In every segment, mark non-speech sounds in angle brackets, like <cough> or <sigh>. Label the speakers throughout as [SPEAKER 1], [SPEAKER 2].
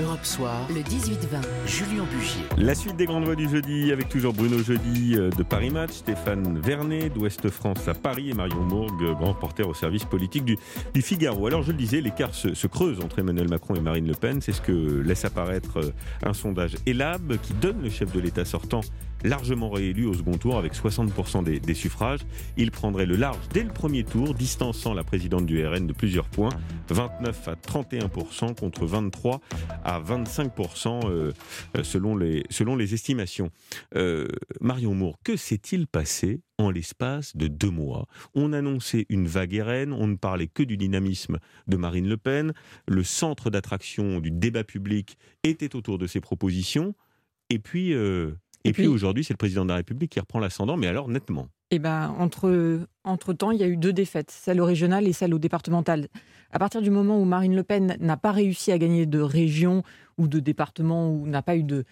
[SPEAKER 1] Europe Soir, le 18-20, Julien Bugier.
[SPEAKER 2] La suite des grandes voix du jeudi avec toujours Bruno Jeudi euh, de Paris Match, Stéphane Vernet d'Ouest France à Paris et Marion Mourgue, grand reporter au service politique du, du Figaro. Alors je le disais, l'écart se, se, creuse entre Emmanuel Macron et Marine Le Pen. C'est ce que laisse apparaître euh, un sondage ELAB qui donne le chef de l'État sortant largement réélu au second tour avec 60% des, suffrages. Il prendrait le large dès le premier tour, distançant la présidente du RN de plusieurs points, 29 à 31% contre 23 à 25% euh, selon, les, selon les estimations. Euh, Marion Moore, que s'est-il passé en l'espace de deux mois? On annonçait une vague RN, on ne parlait que du dynamisme de Marine Le Pen, le centre d'attraction du débat public était autour de ces propositions, et puis... Euh, et, et, puis, puis aujourd'hui, c'est le président de la République qui reprend l'ascendant, mais alors nettement.
[SPEAKER 3] Eh ben, entre, entre temps, il y a eu deux défaites, celle au régional et celle au départemental. À partir du moment où Marine Le Pen n'a pas réussi à gagner de région ou de département, ou n'a pas eu de,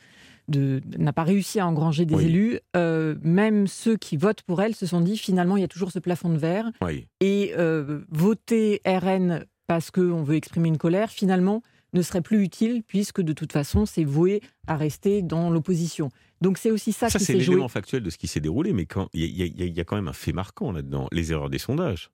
[SPEAKER 3] de n'a pas réussi à engranger des oui. élus, euh, même ceux qui votent pour elle se sont dit finalement il y a toujours ce plafond de verre
[SPEAKER 2] oui.
[SPEAKER 3] et euh, voter RN parce qu'on veut exprimer une colère, finalement ne serait plus utile puisque de toute façon c'est voué à rester dans l'opposition. Donc c'est aussi ça,
[SPEAKER 2] ça
[SPEAKER 3] qui
[SPEAKER 2] c'est
[SPEAKER 3] s'est joué.
[SPEAKER 2] l'élément factuel de ce qui s'est déroulé, mais il y, y, y, a quand même un fait marquant là-dedans, les erreurs des sondages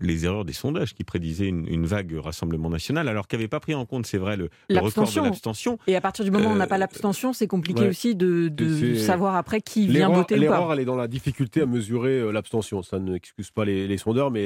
[SPEAKER 2] les erreurs des sondages qui prédisaient une, une vague Rassemblement national, alors qu'avait pas pris en compte, c'est vrai, le, le record de l'abstention.
[SPEAKER 3] Et à partir du moment où on n'a pas l'abstention, c'est compliqué ouais. aussi de, de savoir après qui vient voter ou pas.
[SPEAKER 4] L'erreur, elle est dans la difficulté à mesurer euh, l'abstention. Ça n'excuse pas les, les, sondeurs, mais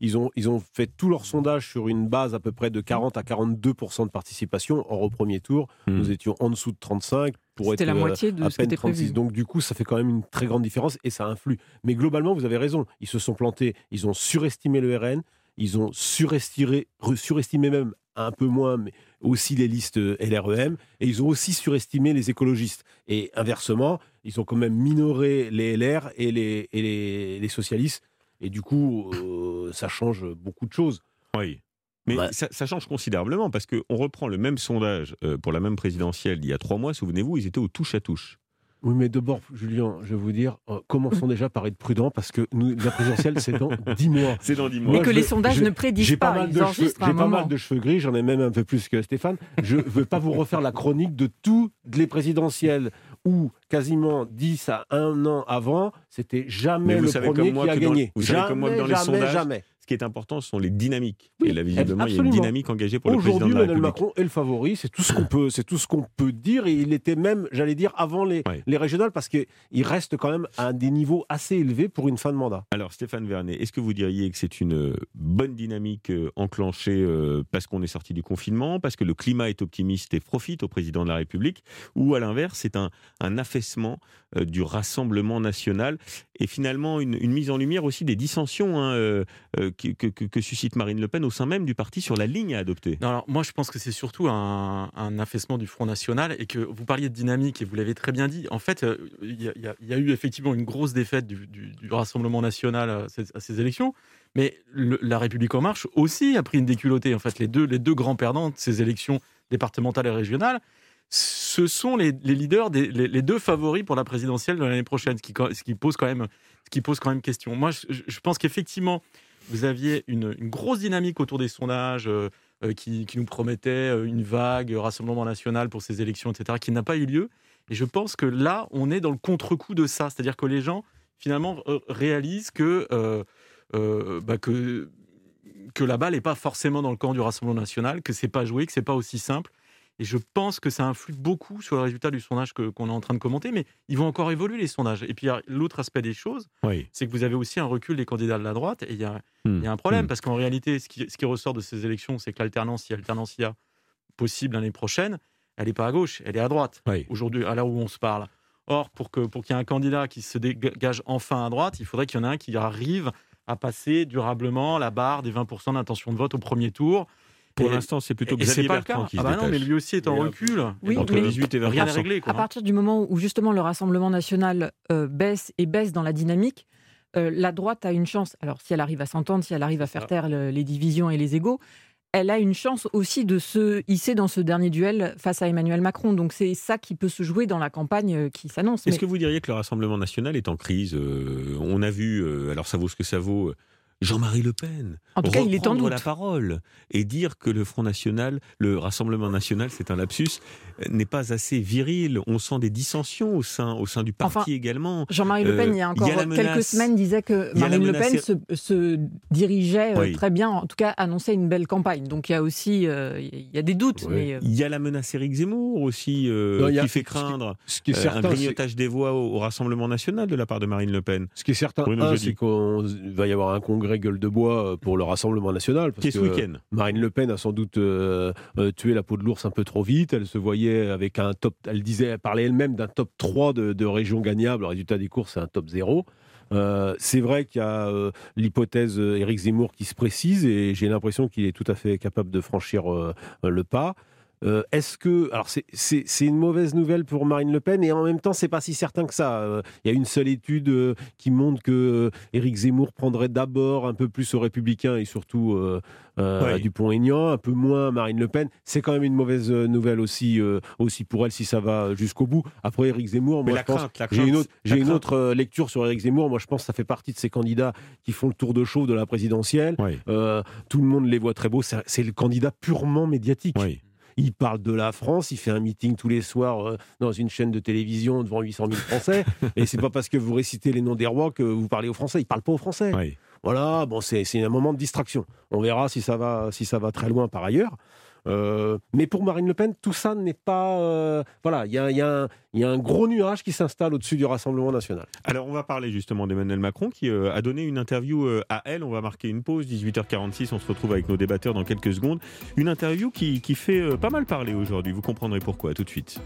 [SPEAKER 4] ils, ont, ils ont fait tous leurs sondages sur une base à peu près de 40 à 42 de participation. Or, au premier tour, mmh. nous étions en dessous de 35 pour être
[SPEAKER 3] la moitié de
[SPEAKER 4] à
[SPEAKER 3] ce
[SPEAKER 4] peine
[SPEAKER 3] qui était
[SPEAKER 4] 36.
[SPEAKER 3] prévu.
[SPEAKER 4] Donc du coup, ça fait quand même une très grande différence et ça influe. Mais globalement, vous avez raison. Ils se sont plantés. Ils ont surestimé le RN. Ils ont surestimé, surestimé même un peu moins, mais aussi les listes LREM. Et ils ont aussi surestimé les écologistes. Et inversement, ils ont quand même minoré les LR et les, et les, les socialistes. Et du coup, euh, ça change beaucoup de choses.
[SPEAKER 2] Oui. Mais ouais. ça, ça, change considérablement parce qu'on reprend le même sondage euh, pour la même présidentielle il y a trois mois. Souvenez-vous, ils étaient au touche à touche.
[SPEAKER 4] Oui, mais d'abord, Julien, je vais vous dire, euh, commençons <laughs> déjà par être prudents parce que nous, la présidentielle, c'est dans <laughs> 10 mois.
[SPEAKER 2] C'est dans 10 mois.
[SPEAKER 3] Et que les sondages
[SPEAKER 4] je,
[SPEAKER 3] ne prédisent pas. J'ai
[SPEAKER 4] pas mal de cheveux gris, j'en ai même un peu plus que Stéphane. Je ne <laughs> veux pas vous refaire la chronique de toutes les présidentielles où quasiment 10 à 1 an avant, c'était jamais le premier qui a gagné.
[SPEAKER 2] Vous
[SPEAKER 4] jamais,
[SPEAKER 2] savez comme moi que dans les sondages,
[SPEAKER 4] jamais.
[SPEAKER 2] Ce qui est important, ce sont les dynamiques.
[SPEAKER 4] Oui,
[SPEAKER 2] et là, visiblement,
[SPEAKER 4] absolument.
[SPEAKER 2] il y a une dynamique engagée pour le président de la
[SPEAKER 4] Emmanuel
[SPEAKER 2] République.
[SPEAKER 4] Macron est le favori, c'est tout ce qu'on peut, c'est tout ce qu'on peut dire. Et il était même, j'allais dire, avant les,
[SPEAKER 2] Ouais.
[SPEAKER 4] les régionales, parce qu'il reste quand même à des niveaux assez élevés pour une fin de mandat.
[SPEAKER 2] Alors, Stéphane Vernet, est-ce que vous diriez que c'est une euh, bonne dynamique euh, enclenchée euh, parce qu'on est sorti du confinement, parce que le climat est optimiste et profite au président de la République, ou à l'inverse, c'est un, un affaissement du rassemblement national et finalement une, une mise en lumière aussi des dissensions hein, euh, que, suscite Marine Le Pen au sein même du parti sur la ligne à adopter
[SPEAKER 5] alors, moi, je pense que c'est surtout un, affaissement du Front National et que vous parliez de dynamique et vous l'avez très bien dit. En fait, euh, il y, a- eu effectivement une grosse défaite du, Rassemblement National à ces, élections, mais la République En Marche aussi a pris une déculottée. En fait, les deux, les deux grands perdants de ces élections départementales et régionales, ce sont les, leaders, des, les, deux favoris pour la présidentielle de l'année prochaine, ce qui, qui pose quand même, qui pose quand même question. Moi, je pense qu'effectivement, vous aviez une, grosse dynamique autour des sondages euh, euh, qui, nous promettaient euh, une vague Rassemblement national pour ces élections, etc., qui n'a pas eu lieu. Et je pense que là, on est dans le contre-coup de ça. C'est-à-dire que les gens, finalement, réalisent que, bah, que, que la balle n'est pas forcément dans le camp du Rassemblement national, que c'est pas joué, que c'est pas aussi simple. Et je pense que ça influe beaucoup sur le résultat du sondage que, qu'on est en train de commenter, mais ils vont encore évoluer les sondages. Et puis l'autre aspect des choses,
[SPEAKER 2] oui.
[SPEAKER 5] c'est que vous avez aussi un recul des candidats de la droite, et il y a, mmh. y a un problème, mmh. parce qu'en réalité, ce qui, ce qui, ressort de ces élections, c'est que l'alternance, si alternance il y a possible l'année prochaine, elle n'est pas à gauche, elle est à droite,
[SPEAKER 2] oui.
[SPEAKER 5] aujourd'hui, à l'heure où on se parle. Or, pour, que, pour qu'il y ait un candidat qui se dégage enfin à droite, il faudrait qu'il y en ait un qui arrive à passer durablement la barre des 20% d'intention de vote au premier tour.
[SPEAKER 2] Pour l'instant, c'est plutôt Xavier
[SPEAKER 5] pas
[SPEAKER 2] Bertrand qui
[SPEAKER 5] ah
[SPEAKER 2] se
[SPEAKER 5] bah non, mais lui aussi est en
[SPEAKER 2] et
[SPEAKER 5] recul.
[SPEAKER 3] Oui,
[SPEAKER 2] entre
[SPEAKER 3] mais
[SPEAKER 2] 18 et 20
[SPEAKER 5] rien n'est réglé. Quoi,
[SPEAKER 3] à partir du moment où justement le Rassemblement national euh, baisse et baisse dans la dynamique, euh, la droite a une chance. Alors, si elle arrive à s'entendre, si elle arrive à faire taire le, les divisions et les égaux, elle a une chance aussi de se hisser dans ce dernier duel face à Emmanuel Macron. Donc c'est ça qui peut se jouer dans la campagne euh, qui s'annonce.
[SPEAKER 2] Est-ce mais... que vous diriez que le Rassemblement national est en crise euh, On a vu, euh, alors ça vaut ce que ça vaut, Jean-Marie Le Pen.
[SPEAKER 3] En tout cas, il est en doute.
[SPEAKER 2] la parole et dire que le Front National, le Rassemblement National, c'est un lapsus, euh, n'est pas assez viril. On sent des dissensions au sein, au sein du parti
[SPEAKER 3] Enfin,
[SPEAKER 2] également.
[SPEAKER 3] Jean-Marie Le Pen,
[SPEAKER 2] Euh,
[SPEAKER 3] il y a
[SPEAKER 2] il
[SPEAKER 3] encore
[SPEAKER 2] y a la
[SPEAKER 3] quelques semaines, disait que Marine Le Pen se, se dirigeait euh,
[SPEAKER 2] Oui.
[SPEAKER 3] très bien, en tout cas annonçait une belle campagne. Donc il y a aussi euh, il y a des doutes.
[SPEAKER 4] Oui.
[SPEAKER 3] Mais, euh,
[SPEAKER 2] Il y a la menace Éric Zemmour aussi, euh,
[SPEAKER 4] Non, a-
[SPEAKER 2] qui fait
[SPEAKER 4] ce qui-
[SPEAKER 2] craindre
[SPEAKER 4] Ce qui est
[SPEAKER 2] euh, un grignotage des voix au, au Rassemblement National de la part de Marine Le Pen.
[SPEAKER 4] ce qui est certain, c'est qu'il va y avoir un congrès gueule de bois euh, pour le Rassemblement national. Parce
[SPEAKER 2] Qui est ce
[SPEAKER 4] que
[SPEAKER 2] week-end
[SPEAKER 4] Marine Le Pen a sans doute euh, euh, tué la peau de l'ours un peu trop vite. Elle se voyait avec un top, elle disait, elle parlait elle-même d'un top 3 de, de régions gagnables. Le résultat des courses, c'est un top 0. Euh, c'est vrai qu'il y a euh, l'hypothèse Éric Zemmour qui se précise et j'ai l'impression qu'il est tout à fait capable de franchir euh, le pas. Euh, Est-ce que alors c'est- une mauvaise nouvelle pour Marine Le Pen et en même temps c'est pas si certain que ça. Euh, Il y a une seule étude euh, qui montre que euh, Éric Zemmour prendrait d'abord un peu plus aux Républicains et surtout euh, euh, à Dupont-Aignan, un peu moins Marine Le Pen. C'est quand même une mauvaise euh, nouvelle aussi euh, aussi pour elle si ça va jusqu'au bout. Après Éric Zemmour,
[SPEAKER 2] Mais
[SPEAKER 4] moi j'ai une autre, une autre euh, lecture sur Éric Zemmour. Moi je pense que ça fait partie de ces candidats qui font le tour de chauffe de la présidentielle.
[SPEAKER 2] Oui,
[SPEAKER 4] Euh, tout le monde les voit très beaux. C'est c'est le candidat purement médiatique.
[SPEAKER 2] oui.
[SPEAKER 4] Il parle de la France, il fait un meeting tous les soirs euh, dans une chaîne de télévision devant 800 000 Français. <laughs> et c'est pas parce que vous récitez les noms des rois que vous parlez aux Français. Il parle pas aux Français.
[SPEAKER 2] oui.
[SPEAKER 4] Voilà, bon, c'est c'est un moment de distraction. On verra si ça va, si ça va très loin par ailleurs. Euh, mais pour Marine Le Pen, tout ça n'est pas. euh, voilà, il y a, un- gros nuage qui s'installe au-dessus du Rassemblement national.
[SPEAKER 2] Alors, on va parler justement d'Emmanuel Macron qui euh, a donné une interview à elle. On va marquer une pause, 18h46. On se retrouve avec nos débatteurs dans quelques secondes. Une interview qui, fait pas mal parler aujourd'hui. Vous comprendrez pourquoi. Tout de suite.